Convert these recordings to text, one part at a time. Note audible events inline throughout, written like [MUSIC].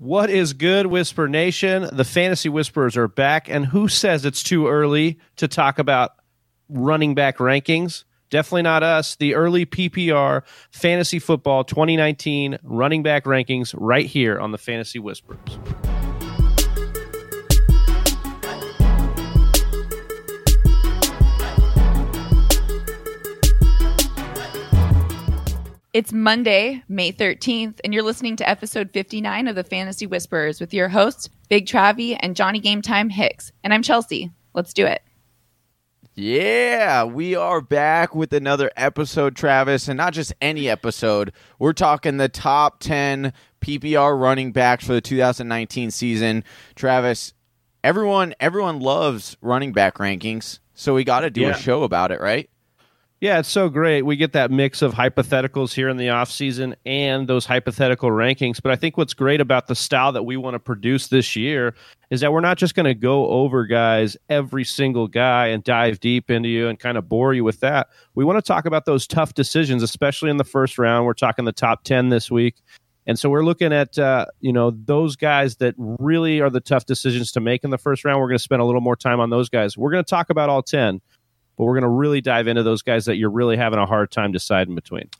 What is good, Whisper Nation? The Fantasy Whisperers are back, and who says it's too early to talk about running back rankings? Definitely not us. The early PPR Fantasy Football 2019 running back rankings right here on the Fantasy Whisperers. It's Monday, May 13th, and you're listening to episode 59 of the Fantasy Whisperers with your hosts, Big Travie and Johnny Game Time Hicks. And I'm Chelsea. Let's do it. Yeah, we are back with another episode, Travis, and not just any episode. We're talking the top 10 PPR running backs for the 2019 season. Travis, everyone everyone loves running back rankings, so we got to do Yeah. a show about it, right? Yeah, it's so great. We get that mix of hypotheticals here in the offseason and those hypothetical rankings. But I think what's great about the style that we want to produce this year is that we're not just going to go over guys, every single guy, and dive deep into you and kind of bore you with that. We want to talk about those tough decisions, especially in the first round. We're talking the top 10 this week. And so we're looking at uh, you know those guys that really are the tough decisions to make in the first round. We're going to spend a little more time on those guys. We're going to talk about all ten, but we're going to really dive into those guys that you're really having a hard time deciding between.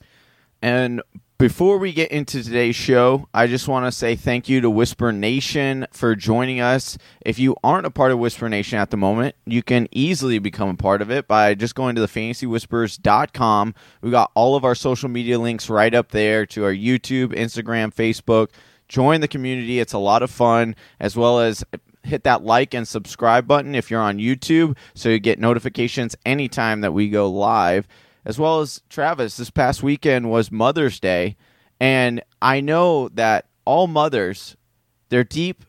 And before we get into today's show, I just want to say thank you to Whisper Nation for joining us. If you aren't a part of Whisper Nation at the moment, you can easily become a part of it by just going to the fantasywhispers.com. We got all of our social media links right up there to our YouTube, Instagram, Facebook. Join the community. It's a lot of fun, as well as hit that like and subscribe button if you're on YouTube so you get notifications anytime that we go live. As well as Travis, this past weekend was Mother's Day, and I know that all mothers, their deep,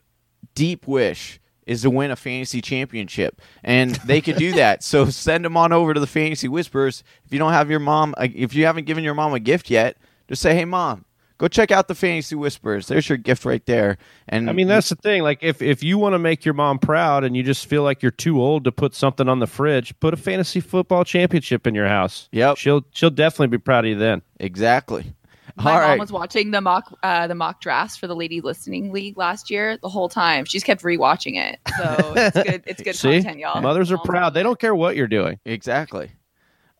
deep wish is to win a fantasy championship, and they could do that. [LAUGHS] so send them on over to the Fantasy Whispers. If you don't have your mom, uh, if you haven't given your mom a gift yet, just say, "Hey, mom." Go check out the Fantasy Whispers. There's your gift right there. And I mean, that's the thing. Like, if if you want to make your mom proud and you just feel like you're too old to put something on the fridge, put a fantasy football championship in your house. Yep. she'll she'll definitely be proud of you then. exactly. My All mom right. was watching the mock uh, the mock drafts for the Lady Listening League last year the whole time. She's kept rewatching it. So it's good it's good [LAUGHS] See, content, y'all. mothers are proud. They don't care what you're doing. Exactly.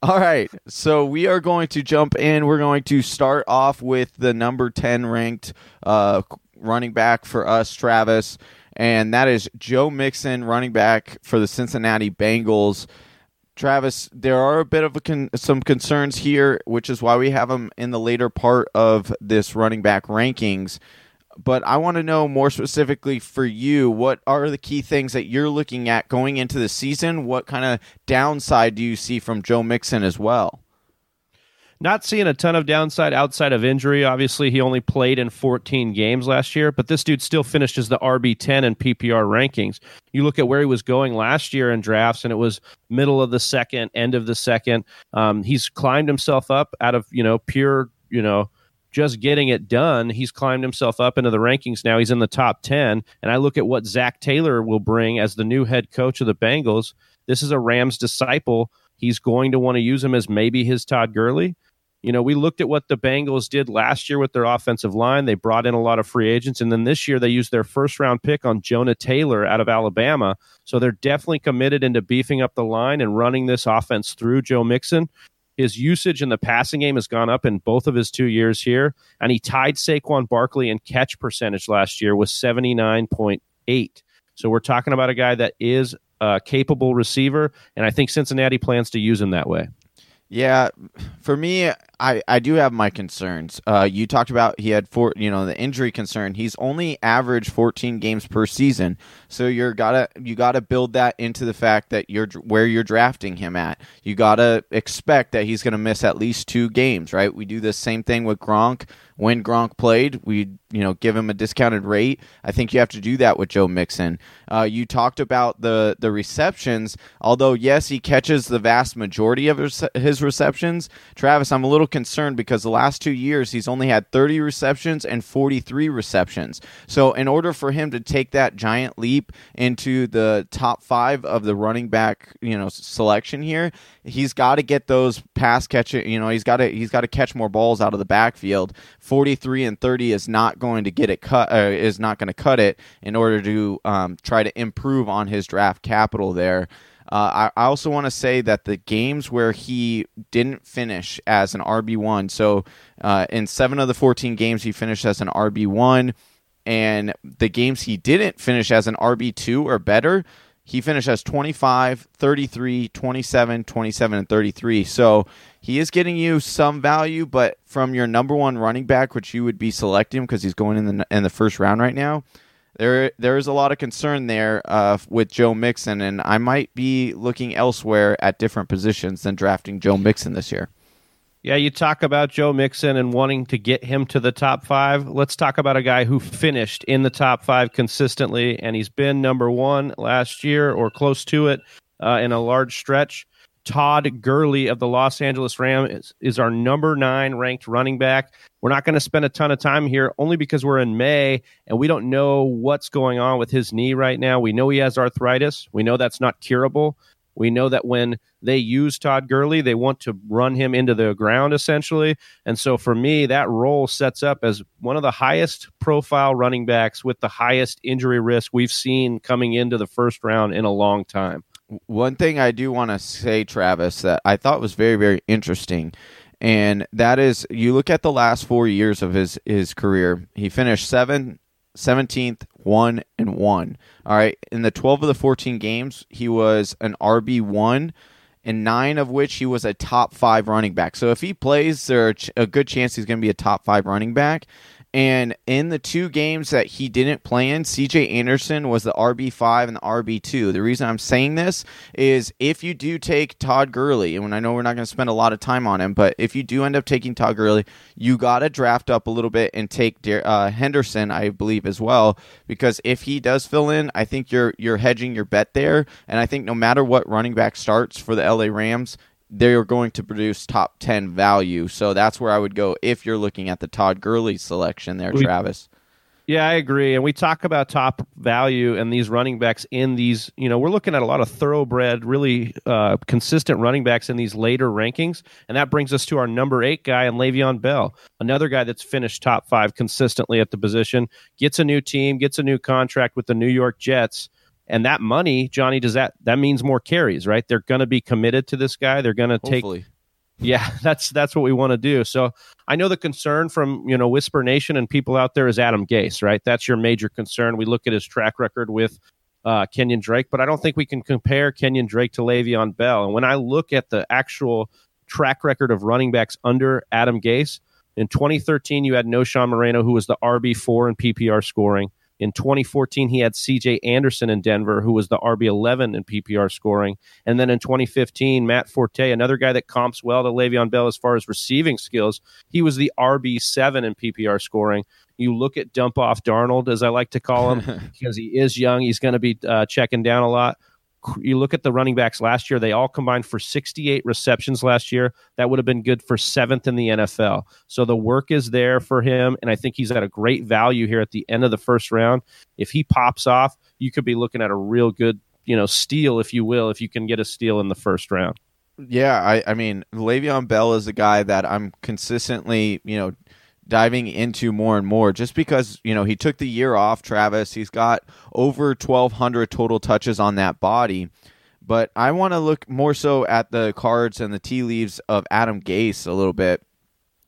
All right. So we are going to jump in. We're going to start off with the number 10 ranked uh, running back for us, Travis. And that is Joe Mixon, running back for the Cincinnati Bengals. Travis, there are a bit of a con- some concerns here, which is why we have him in the later part of this running back rankings. But I want to know more specifically for you, what are the key things that you're looking at going into the season? What kind of downside do you see from Joe Mixon as well? Not seeing a ton of downside outside of injury. Obviously, he only played in 14 games last year, but this dude still finished as the RB10 in PPR rankings. You look at where he was going last year in drafts, and it was middle of the second, end of the second. Um, he's climbed himself up out of you know pure you know just getting it done. He's climbed himself up into the rankings now. He's in the top 10. And I look at what Zac Taylor will bring as the new head coach of the Bengals. This is a Rams disciple. He's going to want to use him as maybe his Todd Gurley. You know, we looked at what the Bengals did last year with their offensive line. They brought in a lot of free agents. And then this year, they used their first round pick on Jonah Taylor out of Alabama. So they're definitely committed into beefing up the line and running this offense through Joe Mixon. His usage in the passing game has gone up in both of his two years here, and he tied Saquon Barkley in catch percentage last year with 79.8. So we're talking about a guy that is a capable receiver, and I think Cincinnati plans to use him that way. Yeah, for me, I, I do have my concerns. Uh, you talked about he had four, you know, the injury concern. He's only averaged 14 games per season, so you're gotta you gotta build that into the fact that you're where you're drafting him at. You gotta expect that he's gonna miss at least two games, right? We do the same thing with Gronk. When Gronk played, we you know give him a discounted rate. I think you have to do that with Joe Mixon. Uh, you talked about the the receptions. Although yes, he catches the vast majority of his his receptions. Travis, I'm a little concerned because the last two years he's only had 30 receptions and 43 receptions. So, in order for him to take that giant leap into the top five of the running back, you know, selection here, he's got to get those pass catching. You know, he's got to he's got to catch more balls out of the backfield. 43 and 30 is not going to get it cut. Uh, is not going to cut it in order to um, try to improve on his draft capital there. Uh, I, I, also want to say that the games where he didn't finish as an RB1, so uh, in seven of the 14 games, he finished as an RB1, and the games he didn't finish as an RB2 or better, he finished as 25, 33, 27, 27, and 33. So he is getting you some value, but from your number one running back, which you would be selecting him because he's going in the in the first round right now, there there is a lot of concern there uh, with Joe Mixon, and I might be looking elsewhere at different positions than drafting Joe Mixon this year. Yeah, you talk about Joe Mixon and wanting to get him to the top five. Let's talk about a guy who finished in the top five consistently, and he's been number one last year or close to it uh, in a large stretch. Todd Gurley of the Los Angeles Rams is, is our number nine ranked running back. We're not going to spend a ton of time here only because we're in May and we don't know what's going on with his knee right now. We know he has arthritis. We know that's not curable. We know that when they use Todd Gurley, they want to run him into the ground essentially. And so for me, that role sets up as one of the highest profile running backs with the highest injury risk we've seen coming into the first round in a long time. One thing I do want to say, Travis, that I thought was very, very interesting, and that is you look at the last four years of his his career. He finished seven, 17th, one and one. All right, in the twelve of the fourteen games, he was an RB one in nine of which he was a top five running back. So if he plays, there's a good chance he's going to be a top five running back. And in the two games that he didn't play in, CJ Anderson was the RB5 and the RB2. The reason I'm saying this is if you do take Todd Gurley, and I know we're not going to spend a lot of time on him, but if you do end up taking Todd Gurley, you got to draft up a little bit and take uh, Henderson, I believe, as well, because if he does fill in, I think you're you're hedging your bet there. And I think no matter what running back starts for the LA Rams, they're going to produce top 10 value. So that's where I would go if you're looking at the Todd Gurley selection there, we, Travis. Yeah, I agree. And we talk about top value and these running backs in these, you know, we're looking at a lot of thoroughbred, really uh, consistent running backs in these later rankings. And that brings us to our number eight guy and Le'Veon Bell, another guy that's finished top five consistently at the position, gets a new team, gets a new contract with the New York Jets and that money, Johnny, does that that means more carries, right? They're going to be committed to this guy. They're going to take. Yeah, [LAUGHS] that's that's what we want to do. So I know the concern from you know Whisper Nation and people out there is Adam Gase, right? That's your major concern. We look at his track record with uh, Kenyon Drake, but I don't think we can compare Kenyon Drake to Le'Veon Bell. And when I look at the actual track record of running backs under Adam Gase, in 2013 you had Knowshon Moreno, who was the RB four in PPR scoring. In 2014, he had CJ Anderson in Denver, who was the RB11 in PPR scoring. And then in 2015, Matt Forte, another guy that comps well to Le'Veon Bell as far as receiving skills, he was the RB7 in PPR scoring. You look at dump off Darnold, as I like to call him, [LAUGHS] because he is young. He's going to be uh, checking down a lot you look at the running backs last year, they all combined for 68 receptions last year. That would have been good for seventh in the NFL. So the work is there for him. And I think he's at a great value here at the end of the first round. If he pops off, you could be looking at a real good, you know, steal, if you will, if you can get a steal in the first round. Yeah, I, I mean, Le'Veon Bell is a guy that I'm consistently, you know, diving into more and more just because, you know, he took the year off, Travis. He's got over 1,200 total touches on that body. But I want to look more so at the cards and the tea leaves of Adam Gase a little bit.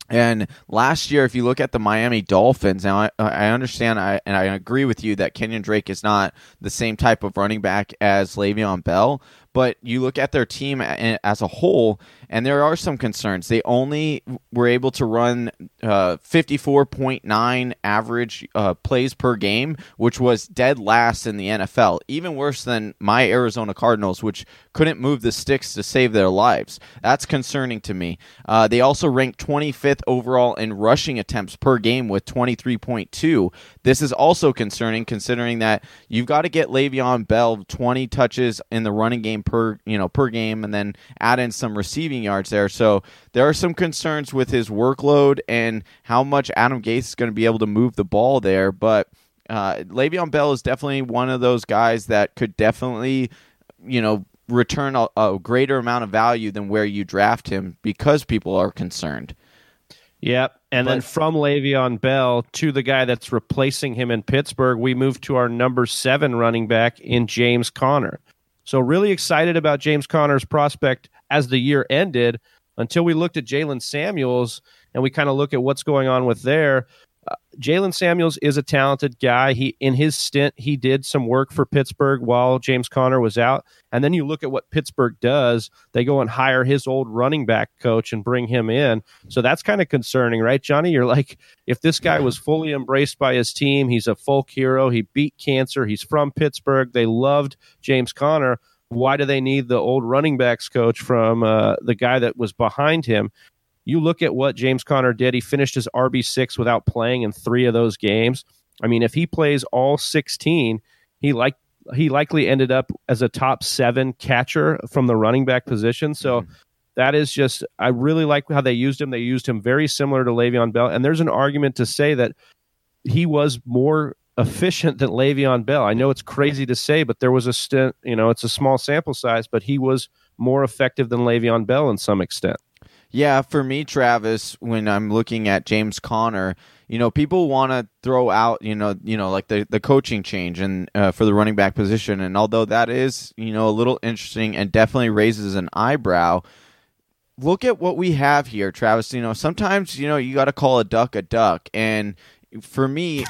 And last year, if you look at the Miami Dolphins, now I, I understand I, and I agree with you that Kenyon Drake is not the same type of running back as Le'Veon Bell, but you look at their team as a whole, and there are some concerns. They only were able to run uh, 54.9 average uh, plays per game, which was dead last in the NFL, even worse than my Arizona Cardinals, which couldn't move the sticks to save their lives. That's concerning to me. Uh, they also ranked 25th overall in rushing attempts per game with 23.2. This is also concerning considering that you've got to get Le'Veon Bell 20 touches in the running game game per you know per game, and then add in some receiving yards there. So there are some concerns with his workload and how much Adam Gase is going to be able to move the ball there. But uh, Le'Veon Bell is definitely one of those guys that could definitely you know return a, a greater amount of value than where you draft him because people are concerned. Yep. And But- then from Le'Veon Bell to the guy that's replacing him in Pittsburgh, we move to our number seven running back in James Conner. So really excited about James Conner's prospect as the year ended until we looked at Jaylen Samuels and we kind of look at what's going on with there. Uh, Jaylen Samuels is a talented guy. He in his stint he did some work for Pittsburgh while James Conner was out. And then you look at what Pittsburgh does. They go and hire his old running back coach and bring him in. So that's kind of concerning, right, Johnny? You're like, if this guy was fully embraced by his team, he's a folk hero. He beat cancer. He's from Pittsburgh. They loved James Conner. Why do they need the old running backs coach from uh, the guy that was behind him? You look at what James Conner did. He finished his RB6 without playing in three of those games. I mean, if he plays all 16, he like he likely ended up as a top seven catcher from the running back position. So mm-hmm. that is just I really like how they used him. They used him very similar to Le'Veon Bell, and there's an argument to say that he was more efficient than Le'Veon Bell. I know it's crazy to say, but there was a stint. You know, it's a small sample size, but he was more effective than Le'Veon Bell in some extent. Yeah, for me, Travis, when I'm looking at James Conner, you know, people want to throw out, you know, you know, like the the coaching change and uh, for the running back position, and although that is, you know, a little interesting and definitely raises an eyebrow. Look at what we have here, Travis. You know, sometimes you know you got to call a duck a duck, and for me,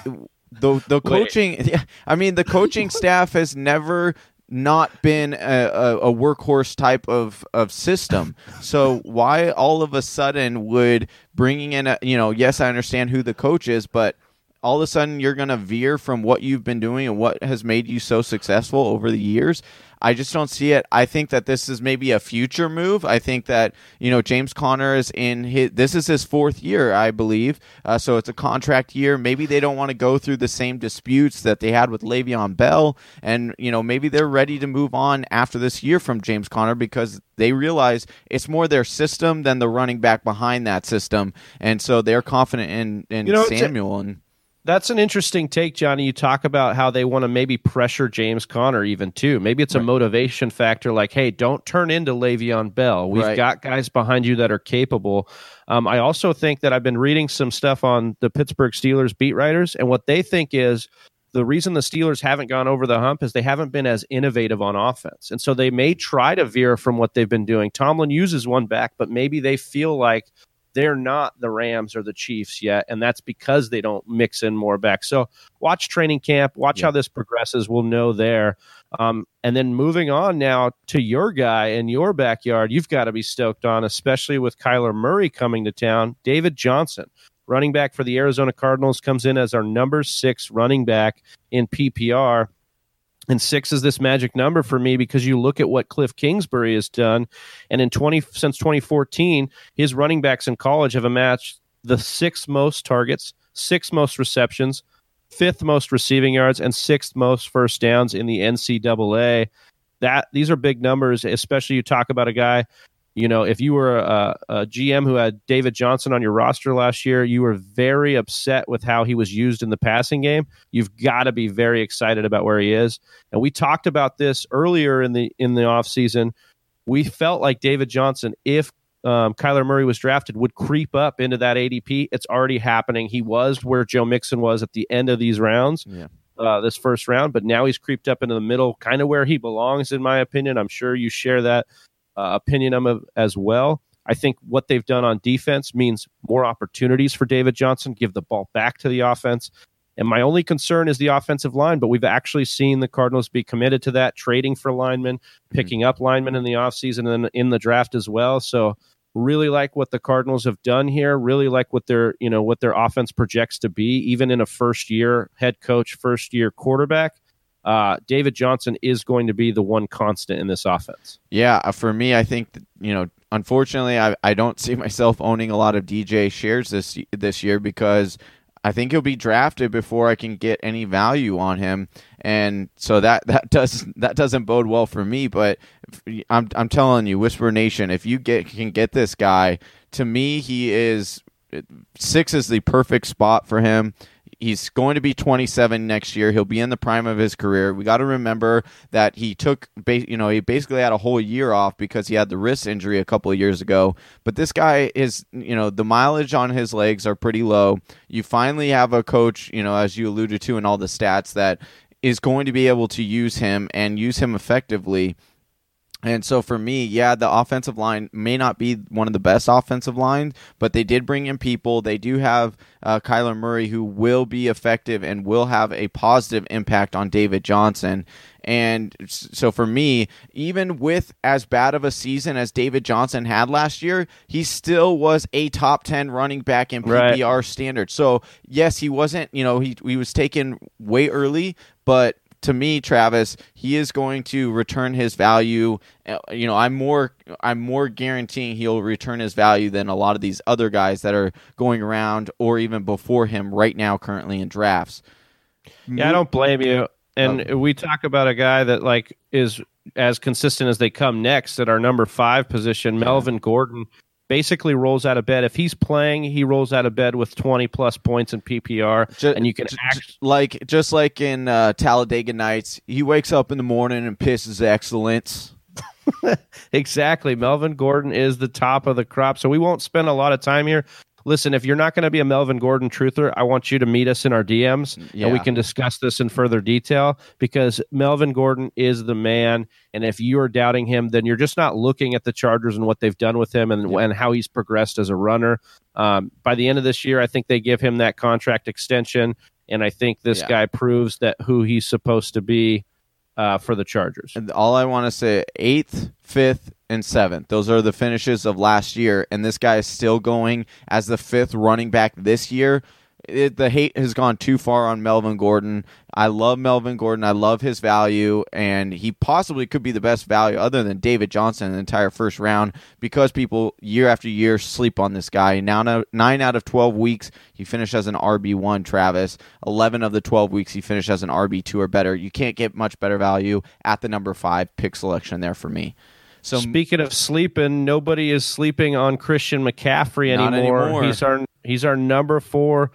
the the coaching. [LAUGHS] Yeah, I mean, the coaching [LAUGHS] staff has never not been a, a, a workhorse type of, of system. So why all of a sudden would bringing in a you know yes I understand who the coach is, but all of a sudden you're going to veer from what you've been doing and what has made you so successful over the years. I just don't see it. I think that this is maybe a future move. I think that you know James Conner is in his. This is his fourth year, I believe. Uh, so it's a contract year. Maybe they don't want to go through the same disputes that they had with Le'Veon Bell, and you know maybe they're ready to move on after this year from James Conner because they realize it's more their system than the running back behind that system, and so they're confident in in You know, Samuel and. That's an interesting take, Johnny. You talk about how they want to maybe pressure James Conner even too. Maybe it's a Right. motivation factor like, hey, don't turn into Le'Veon Bell. We've Right. got guys behind you that are capable. Um, I also think that I've been reading some stuff on the Pittsburgh Steelers beat writers, and what they think is the reason the Steelers haven't gone over the hump is they haven't been as innovative on offense. And so they may try to veer from what they've been doing. Tomlin uses one back, but maybe they feel like they're not the Rams or the Chiefs yet, and that's because they don't mix in more back. So watch training camp, watch Yeah. how this progresses. We'll know there. Um, and then moving on now to your guy in your backyard, you've got to be stoked on, especially with Kyler Murray coming to town. David Johnson, running back for the Arizona Cardinals, comes in as our number six running back in PPR. And six is this magic number for me because you look at what Cliff Kingsbury has done, and in twenty since 2014, his running backs in college have amassed the sixth most targets, sixth most receptions, fifth most receiving yards, and sixth most first downs in the NCAA. That these are big numbers, especially you talk about a guy. You know, if you were a, a GM who had David Johnson on your roster last year, you were very upset with how he was used in the passing game. You've got to be very excited about where he is. And we talked about this earlier in the in the offseason. We felt like David Johnson, if um, Kyler Murray was drafted, would creep up into that ADP. It's already happening. He was where Joe Mixon was at the end of these rounds, Yeah. uh, this first round, but now he's creeped up into the middle, kind of where he belongs, in my opinion. I'm sure you share that uh, opinion of as well. I think what they've done on defense means more opportunities for David Johnson, give the ball back to the offense. And my only concern is the offensive line, but we've actually seen the Cardinals be committed to that, trading for linemen, picking up linemen in the offseason and in the draft as well. So really like what the Cardinals have done here, really like what their, you know, what their offense projects to be, even in a first year head coach, first year quarterback. Uh, David Johnson is going to be the one constant in this offense. Yeah, uh, for me, I think you know, unfortunately, I, I don't see [LAUGHS] myself owning a lot of DJ shares this this year because I think he'll be drafted before I can get any value on him, and so that [LAUGHS] that does that doesn't bode well for me. But I'm I'm telling you, Whisper Nation, if you get can get this guy, to me he is six is the perfect spot for him. He's going to be 27 next year. He'll be in the prime of his career. We got to remember that he took, you know, he basically had a whole year off because he had the wrist injury a couple of years ago. But this guy is, you know, the mileage on his legs are pretty low. You finally have a coach, you know, as you alluded to in all the stats, that is going to be able to use him and use him effectively. And so for me, yeah, the offensive line may not be one of the best offensive lines, but they did bring in people. They do have uh, Kyler Murray who will be effective and will have a positive impact on David Johnson. And so for me, even with as bad of a season as David Johnson had last year, he still was a top 10 running back in PPR right. standard. So, yes, he wasn't, you know, he, he was taken way early, but to me, Travis, he is going to return his value. Uh, you know, I'm more I'm more guaranteeing he'll return his value than a lot of these other guys that are going around or even before him right now currently in drafts. Yeah, I don't blame you. And oh. we talk about a guy that like is as consistent as they come next at our number 5 position, Melvin Gordon basically rolls out of bed. If he's playing, he rolls out of bed with 20 plus points in PPR, just, and you can act like just like in uh, Talladega Nights. He wakes up in the morning and pisses excellence. [LAUGHS] exactly. Melvin Gordon is the top of the crop, so we won't spend a lot of time here listen, if you're not going to be a Melvin Gordon truther, I want you to meet us in our DMs yeah. and we can discuss this in further detail because Melvin Gordon is the man. And if you are doubting him, then you're just not looking at the Chargers and what they've done with him and, yeah. and how he's progressed as a runner. Um, by the end of this year, I think they give him that contract extension. And I think this yeah. guy proves that who he's supposed to be uh, for the Chargers. And all I want to say, eighth, fifth, and seventh. Those are the finishes of last year, and this guy is still going as the fifth running back this year it, the hate has gone too far on Melvin Gordon. I love Melvin Gordon. I love his value, and he possibly could be the best value other than David Johnson in the entire first round because people year after year sleep on this guy. Now, nine out of 12 weeks, he finished as an RB1, Travis. 11 of the 12 weeks, he finished as an RB2 or better. You can't get much better value at the number five pick selection there for me. So speaking of sleeping, nobody is sleeping on Christian McCaffrey anymore. anymore. He's our he's our number four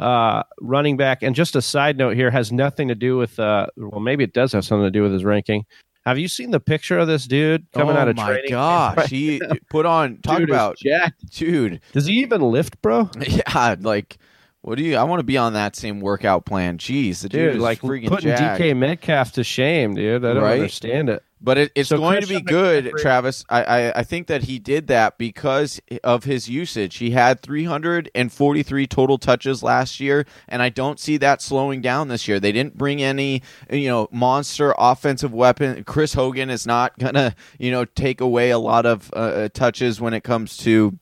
uh, running back. And just a side note here has nothing to do with, uh, well, maybe it does have something to do with his ranking. Have you seen the picture of this dude coming oh out of training? Oh [LAUGHS] my gosh, he put on talk dude about jacked. dude. Does he even lift, bro? [LAUGHS] Yeah, like what do you? I want to be on that same workout plan. Jeez, the dude, dude like freaking putting jacked. DK Metcalf to shame, dude. I don't right? understand it. But it, it's so going to be good, Travis. I, I, I think that he did that because of his usage. He had 343 total touches last year, and I don't see that slowing down this year. They didn't bring any, you know, monster offensive weapon. Chris Hogan is not gonna, you know, take away a lot of uh, uh touches when it comes to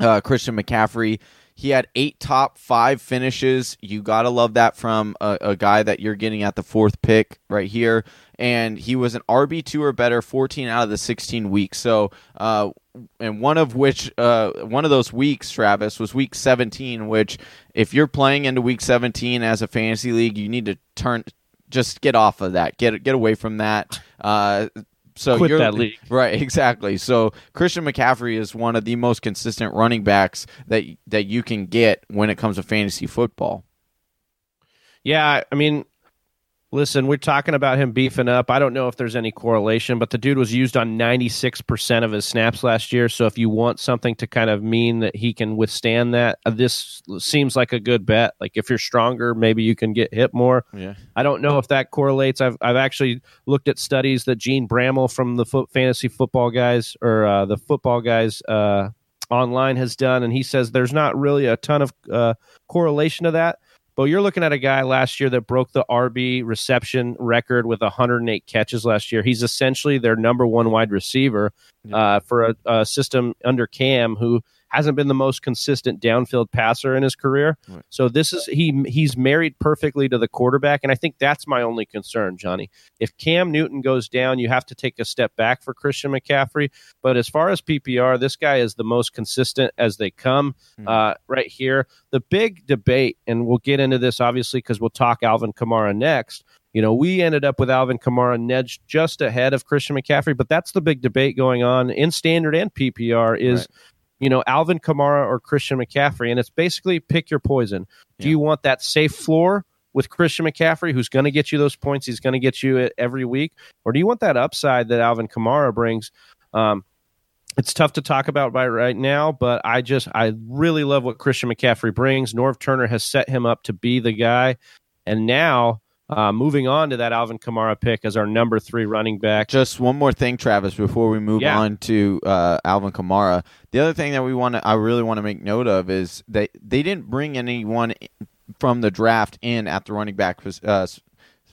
uh, Christian McCaffrey. He had eight top five finishes. You got to love that from a, a, guy that you're getting at the fourth pick right here. And he was an RB2 or better 14 out of the 16 weeks. So, uh, and one of which, uh, one of those weeks, Travis, was week 17, which if you're playing into week 17 as a fantasy league, you need to turn, just get off of that. Get get away from that. Uh, so Quit you're that league. right, [LAUGHS] exactly. So Christian McCaffrey is one of the most consistent running backs that that you can get when it comes to fantasy football. Yeah, I mean, Listen, we're talking about him beefing up. I don't know if there's any correlation, but the dude was used on 96% of his snaps last year. So if you want something to kind of mean that he can withstand that, uh, this seems like a good bet. Like if you're stronger, maybe you can get hit more. Yeah. I don't know if that correlates. I've I've actually looked at studies that Jene Bramel from the foot, fantasy football guys or uh, the football guys uh, online has done, and he says there's not really a ton of uh, correlation to that but you're looking at a guy last year that broke the RB reception record with 108 catches last year. He's essentially their number one wide receiver uh, for a, a, system under Cam, who hasn't been the most consistent downfield passer in his career. Right. So this is he he's married perfectly to the quarterback, and I think that's my only concern, Johnny. If Cam Newton goes down, you have to take a step back for Christian McCaffrey. But as far as PPR, this guy is the most consistent as they come Hmm. uh, right here. The big debate, and we'll get into this obviously because we'll talk Alvin Kamara next. You know, we ended up with Alvin Kamara nedged just ahead of Christian McCaffrey, but that's the big debate going on in standard and PPR is, Right. You know, Alvin Kamara or Christian McCaffrey. And it's basically pick your poison. Do you want that safe floor with Christian McCaffrey, who's going to get you those points? He's going to get you it every week. Or do you want that upside that Alvin Kamara brings? Um, it's tough to talk about by right now, but I just I really love what Christian McCaffrey brings. Norv Turner has set him up to be the guy, and now uh, moving on to that Alvin Kamara pick as our number three running back. Just one more thing, Travis, before we move Yeah. on to uh, Alvin Kamara. The other thing that we want to, I really want to make note of is that they didn't bring anyone from the draft in at the running back uh,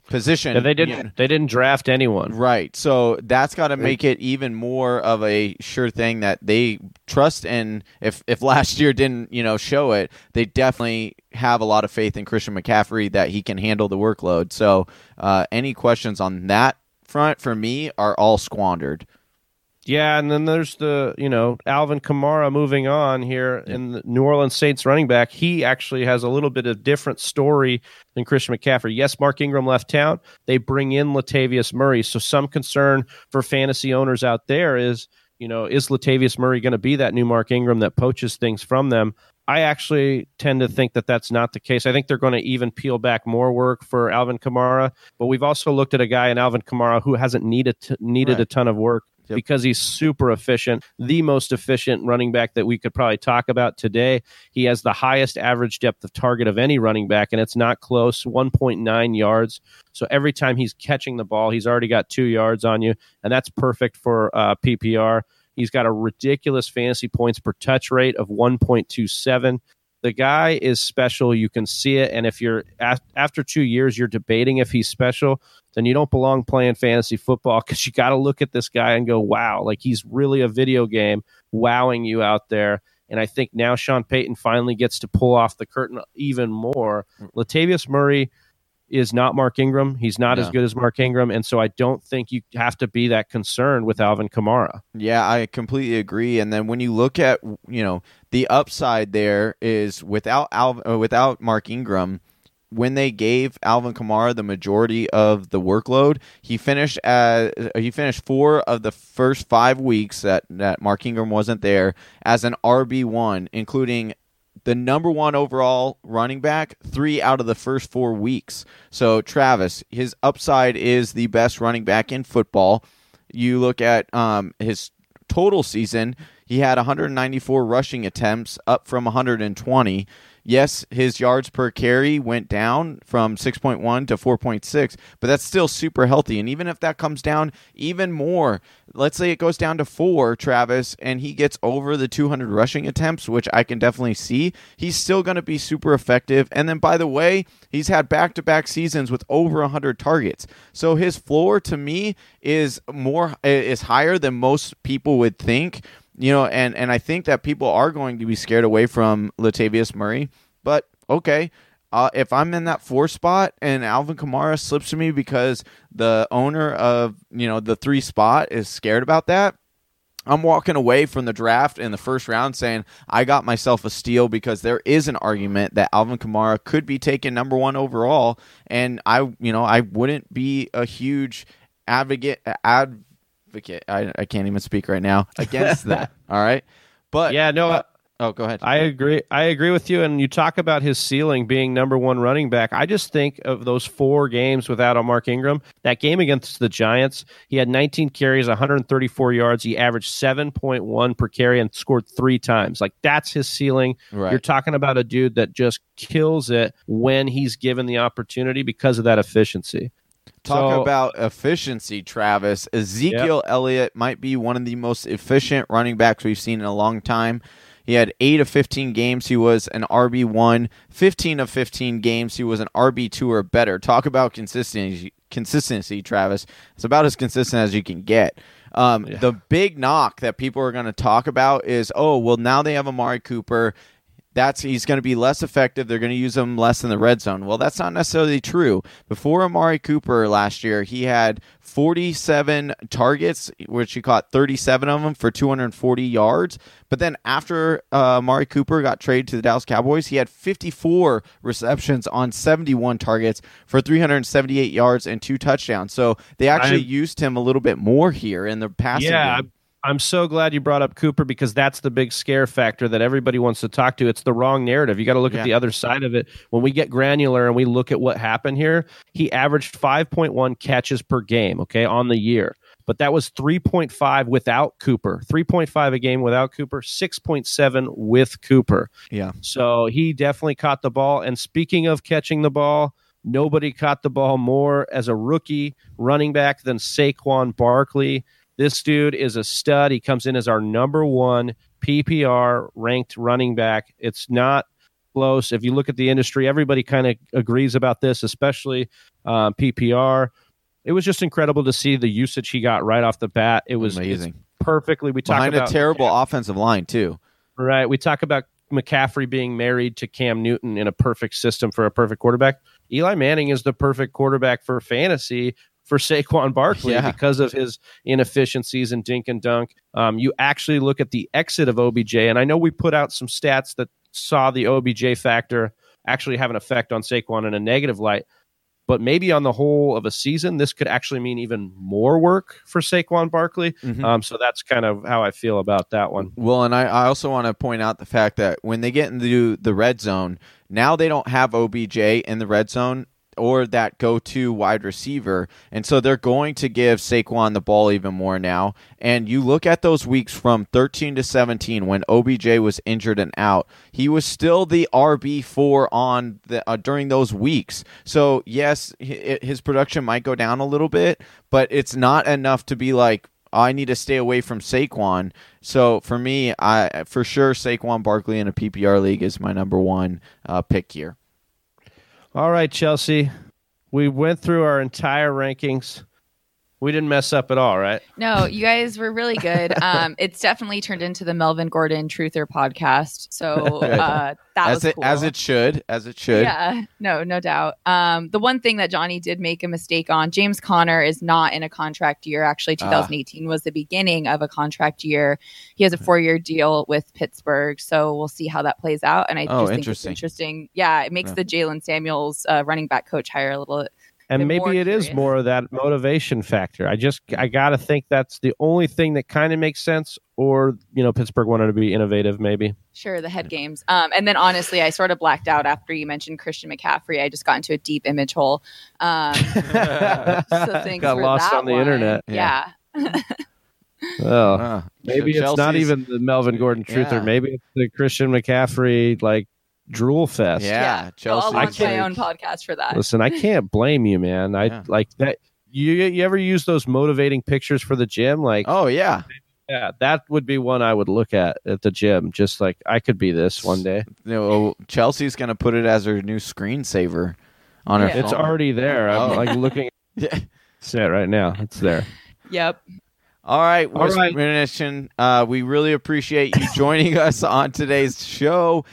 position. Yeah, they didn't they didn't draft anyone. Right. So that's got to make it even more of a sure thing that they trust in. If if last year didn't, you know, show it, they definitely have a lot of faith in Christian McCaffrey that he can handle the workload. So uh, any questions on that front for me are all squandered. Yeah, and then there's the you know Alvin Kamara moving on here in the New Orleans Saints running back. He actually has a little bit of different story than Christian McCaffrey. Yes, Mark Ingram left town. They bring in Latavius Murray, so some concern for fantasy owners out there is you know is Latavius Murray going to be that new Mark Ingram that poaches things from them? I actually tend to think that that's not the case. I think they're going to even peel back more work for Alvin Kamara, but we've also looked at a guy in Alvin Kamara who hasn't needed needed Right. a ton of work Yep. because he's super efficient, the most efficient running back that we could probably talk about today. He has the highest average depth of target of any running back, and it's not close 1.9 yards. So every time he's catching the ball, he's already got two yards on you, and that's perfect for uh, PPR. He's got a ridiculous fantasy points per touch rate of 1.27. The guy is special. You can see it. And if you're af- after two years, you're debating if he's special, then you don't belong playing fantasy football because you got to look at this guy and go, wow, like he's really a video game wowing you out there. And I think now Sean Payton finally gets to pull off the curtain even more. Latavius Murray is not Mark Ingram. He's not as good as Mark Ingram. And so I don't think you have to be that concerned with Alvin Kamara. Yeah, I completely agree. And then when you look at you know the upside there is without Alvin, uh, without Mark Ingram, when they gave Alvin Kamara the majority of the workload, he finished as he finished four of the first five weeks that that Mark Ingram wasn't there as an RB one, including the number one overall running back three out of the first four weeks. So Travis, his upside is the best running back in football. You look at um, his total season, he had 194 rushing attempts, up from 120. Yes, his yards per carry went down from 6.1 to 4.6, but that's still super healthy. And even if that comes down even more, let's say it goes down to four, Travis, and he gets over the 200 rushing attempts, which I can definitely see, he's still going to be super effective. And then, by the way, he's had back to back seasons with over 100 targets. So his floor to me is more is higher than most people would think you know, and and I think that people are going to be scared away from Latavius Murray. But okay, uh, if I'm in that four spot and Alvin Kamara slips to me because the owner of you know the three spot is scared about that. I'm walking away from the draft in the first round saying I got myself a steal because there is an argument that Alvin Kamara could be taken number one overall, and I, you know, I wouldn't be a huge advocate advocate. I, I can't even speak right now against [LAUGHS] that. All right, but Yeah, no, uh, oh, go ahead. I agree. I agree with you. And you talk about his ceiling being number one running back. I just think of those four games without a Mark Ingram. That game against the Giants, he had 19 carries, 134 yards. He averaged 7.1 per carry and scored three times. Like that's his ceiling. Right. You're talking about a dude that just kills it when he's given the opportunity because of that efficiency. Talk So- about efficiency, Travis. Ezekiel Elliott might be one of the most efficient running backs we've seen in a long time. He had 8 of 15 games. He was an RB1. 15 of 15 games. He was an RB2 or better. Talk about consistency, consistency Travis. It's about as consistent as you can get. Um, Yeah. The big knock that people are going to talk about is, oh, well, now they have Amari Cooper. That's he's going to be less effective. They're going to use him less in the red zone. Well, that's not necessarily true. Before Amari Cooper last year, he had 47 targets, which he caught 37 of them for 240 yards. But then after uh, Amari Cooper got traded to the Dallas Cowboys, he had 54 receptions on 71 targets for 378 yards and two touchdowns. So they actually I'm- used him a little bit more here in the passing Yeah, game. I'm, so glad you brought up Cooper because that's the big scare factor that everybody wants to talk to. It's the wrong narrative. You got to look Yeah. at the other side of it. When we get granular and we look at what happened here, he averaged 5.1 catches per game, okay, on the year. But that was 3.5 without Cooper, 3.5 a game without Cooper, 6.7 with Cooper. Yeah. So he definitely caught the ball. And speaking of catching the ball, nobody caught the ball more as a rookie running back than Saquon Barkley. This dude is a stud. He comes in as our number one PPR ranked running back. It's not close. If you look at the industry, everybody kind of agrees about this, especially um, PPR. It was just incredible to see the usage he got right off the bat. It was amazing. perfectly. We talk about a terrible offensive line, too. Right. We talk about McCaffrey being married to Cam Newton in a perfect system for a perfect quarterback. Eli Manning is the perfect quarterback for fantasy for Saquon Barkley Yeah. because of his inefficiencies and dink and dunk. Um, you actually look at the exit of OBJ, and I know we put out some stats that saw the OBJ factor actually have an effect on Saquon in a negative light. But maybe on the whole of a season, this could actually mean even more work for Saquon Barkley. Mhm. Um, so that's kind of how I feel about that one. Well, and I, I also want to point out the fact that when they get into the red zone, now they don't have OBJ in the red zone or that go to wide receiver. And so they're going to give Saquon the ball even more now. And you look at those weeks from 13 to 17 when OBJ was injured and out, he was still the RB4 on the uh, during those weeks. So, yes, his production might go down a little bit, but it's not enough to be like I need to stay away from Saquon. So for me, I for sure Saquon Barkley in a PPR league is my number one uh, pick here. All right, Chelsea. We went through our entire rankings. We didn't mess up at all, right? No, you guys were really good. [LAUGHS] Um, it's definitely turned into the Melvin Gordon Truther podcast. So [LAUGHS] uh, that as was it cool. as it should, as it should. Yeah, no, no doubt. Um, the one thing that Johnny did make a mistake on, James Conner is not in a contract year. Actually, Ah. 2018 was the beginning of a contract year. He has a four-year deal with Pittsburgh, so we'll see how that plays out. And I Oh, just think interesting. it's interesting. Yeah, it makes Yeah. the Jaylen Samuels uh, running back coach hire a little. And maybe it is curious. more of that motivation factor. I just I gotta think that's the only thing that kind of makes sense. Or you know, Pittsburgh wanted to be innovative, maybe. Sure, the head games. Um, and then honestly, I sort of blacked out after you mentioned Christian McCaffrey. I just got into a deep image hole. Um, [LAUGHS] so thanks Got lost on the one. internet. Yeah. Oh, Uh, maybe it's not even the Melvin Gordon truther. Yeah. Maybe it's the Christian McCaffrey like drool fest. Yeah, So Chelsea. I'll launch my own podcast for that. Listen, I can't blame you, man. I Yeah. like that. You you ever use those motivating pictures for the gym? Like, Oh yeah, yeah, that would be one I would look at at the gym. Just like I could be this one day. you know, Chelsea's gonna put it as her new screensaver on her. Yeah. It's already there. I'm Oh. like looking [LAUGHS] Yeah. at it right now. It's there. Yep. All right, All right. Whisper uh, we really appreciate you joining [LAUGHS] us on today's show.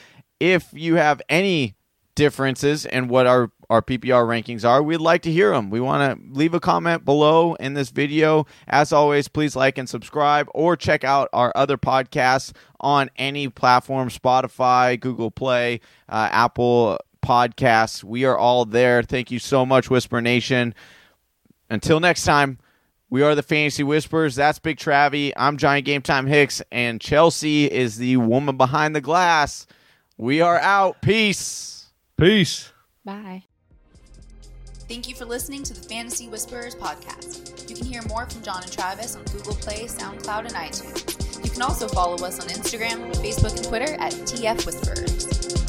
If you have any differences in what our, our PPR rankings are, we'd like to hear them. We want to leave a comment below in this video. As always, please like and subscribe or check out our other podcasts on any platform Spotify, Google Play, uh, Apple Podcasts. We are all there. Thank you so much, Whisper Nation. Until next time. We are the Fantasy Whispers. That's Big Travie. I'm Giant Game Time Hicks, and Chelsea is the woman behind the glass. We are out. Peace. Peace. Bye. Thank you for listening to the Fantasy Whisperers podcast. You can hear more from John and Travis on Google Play, SoundCloud, and iTunes. You can also follow us on Instagram, Facebook, and Twitter at TF Whisperers.